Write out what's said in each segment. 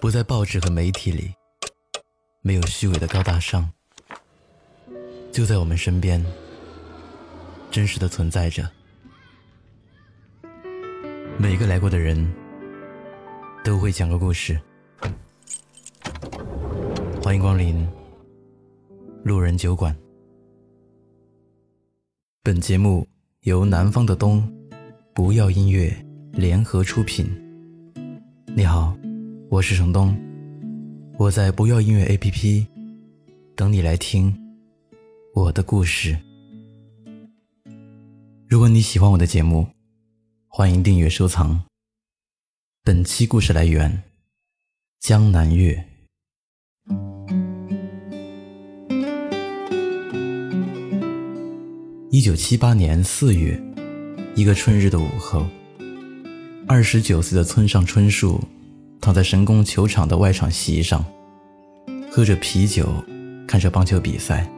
不在报纸和媒体里，没有虚伪的高大上，就在我们身边，真实的存在着。每个来过的人都会讲个故事。欢迎光临路人酒馆。本节目由南方的冬不要音乐联合出品。你好。我是程东，我在不要音乐 APP 等你来听我的故事。如果你喜欢我的节目，欢迎订阅收藏。本期故事来源：江南月。一九七八年四月，一个春日的午后，二十九岁的村上春树。躺在神宫球场的外场席上，喝着啤酒，看着棒球比赛。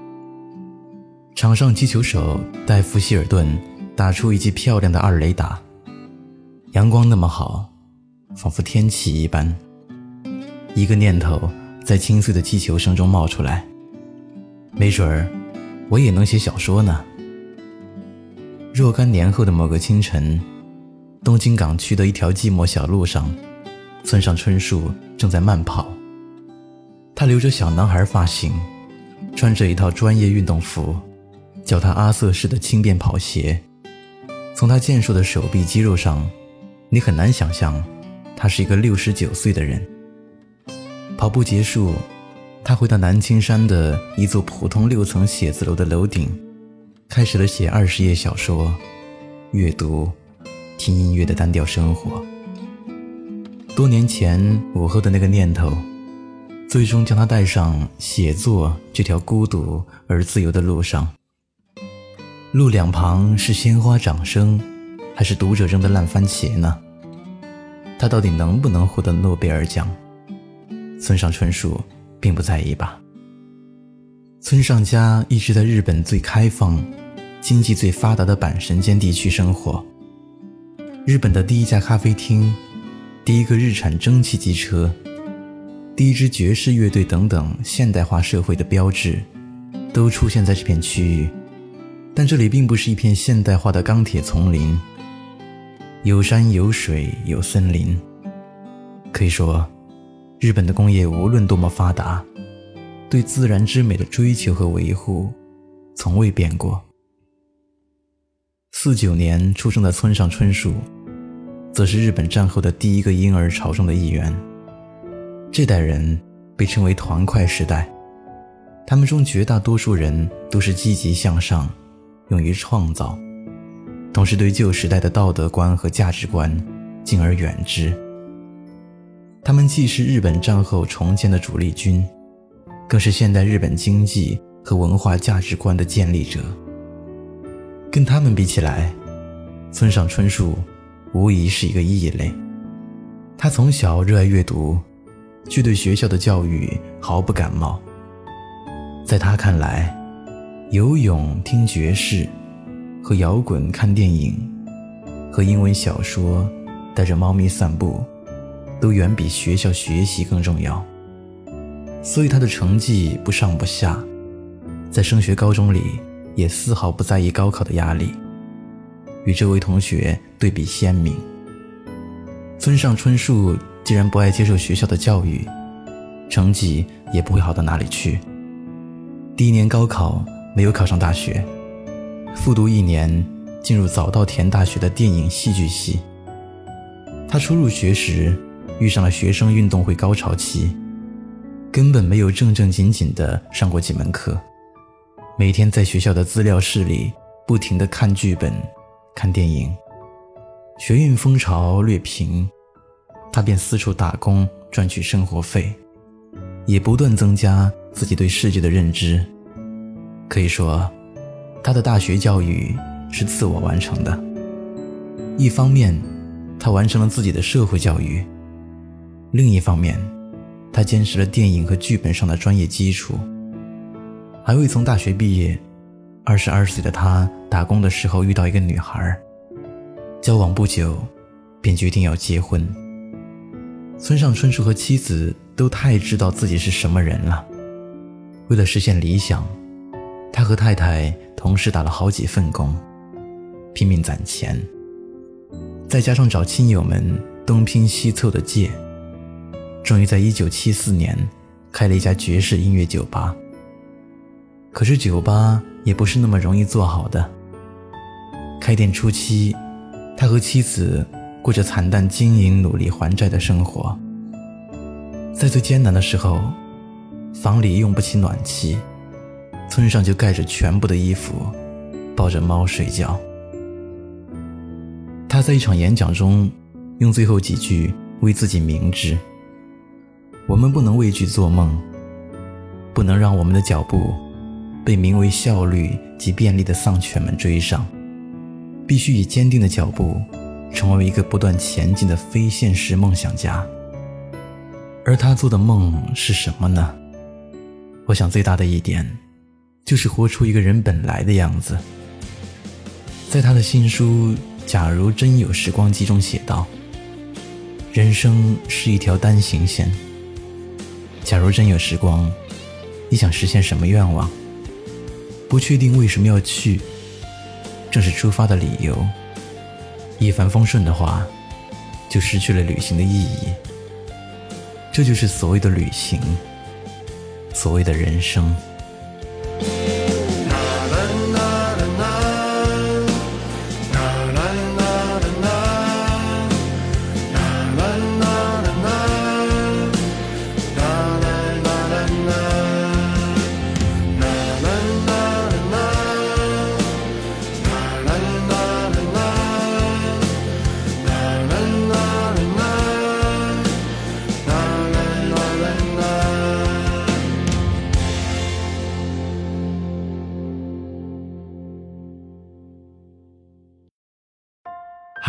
场上击球手戴夫·希尔顿打出一记漂亮的二垒打。阳光那么好，仿佛天气一般。一个念头在清脆的击球声中冒出来：没准儿，我也能写小说呢。若干年后的某个清晨，东京港区的一条寂寞小路上。村上春树正在慢跑，他留着小男孩发型，穿着一套专业运动服，脚踏阿瑟式的轻便跑鞋。从他健硕的手臂肌肉上，你很难想象他是一个六十九岁的人。跑步结束，他回到南青山的一座普通六层写字楼的楼顶，开始了写二十页小说、阅读、听音乐的单调生活。多年前午后的那个念头，最终将他带上写作这条孤独而自由的路上。路两旁是鲜花掌声，还是读者扔的烂番茄呢？他到底能不能获得诺贝尔奖？村上春树并不在意吧。村上家一直在日本最开放、经济最发达的阪神间地区生活。日本的第一家咖啡厅。第一个日产蒸汽机车，第一支爵士乐队等等现代化社会的标志，都出现在这片区域。但这里并不是一片现代化的钢铁丛林，有山有水有森林。可以说，日本的工业无论多么发达，对自然之美的追求和维护，从未变过。四九年出生的村上春树。则是日本战后的第一个婴儿潮中的一员。这代人被称为“团块时代”，他们中绝大多数人都是积极向上、勇于创造，同时对旧时代的道德观和价值观敬而远之。他们既是日本战后重建的主力军，更是现代日本经济和文化价值观的建立者。跟他们比起来，村上春树。无疑是一个异类。他从小热爱阅读，却对学校的教育毫不感冒。在他看来，游泳、听爵士，和摇滚、看电影，和英文小说，带着猫咪散步，都远比学校学习更重要。所以他的成绩不上不下，在升学高中里也丝毫不在意高考的压力。与这位同学对比鲜明。村上春树既然不爱接受学校的教育，成绩也不会好到哪里去。第一年高考没有考上大学，复读一年进入早稻田大学的电影戏剧系。他初入学时遇上了学生运动会高潮期，根本没有正正经经的上过几门课，每天在学校的资料室里不停地看剧本。看电影，学运风潮略平，他便四处打工赚取生活费，也不断增加自己对世界的认知。可以说，他的大学教育是自我完成的。一方面，他完成了自己的社会教育；另一方面，他坚持了电影和剧本上的专业基础。还未从大学毕业。二十二岁的他打工的时候遇到一个女孩，交往不久，便决定要结婚。村上春树和妻子都太知道自己是什么人了。为了实现理想，他和太太同时打了好几份工，拼命攒钱，再加上找亲友们东拼西凑的借，终于在1974年开了一家爵士音乐酒吧。可是酒吧也不是那么容易做好的。开店初期，他和妻子。过着惨淡经营、努力还债的生活，在最艰难的时候，房里用不起暖气，村上就盖着全部的衣服，抱着猫睡觉。他在一场演讲中，用最后几句为自己明志：我们不能畏惧做梦，不能让我们的脚步被名为效率及便利的丧犬们追上，必须以坚定的脚步。成为一个不断前进的非现实梦想家，而他做的梦是什么呢？我想最大的一点，就是活出一个人本来的样子。在他的新书《假如真有时光机》中写道：“人生是一条单行线。假如真有时光，你想实现什么愿望？不确定为什么要去，正是出发的理由。”一帆风顺的话，就失去了旅行的意义。这就是所谓的旅行，所谓的人生。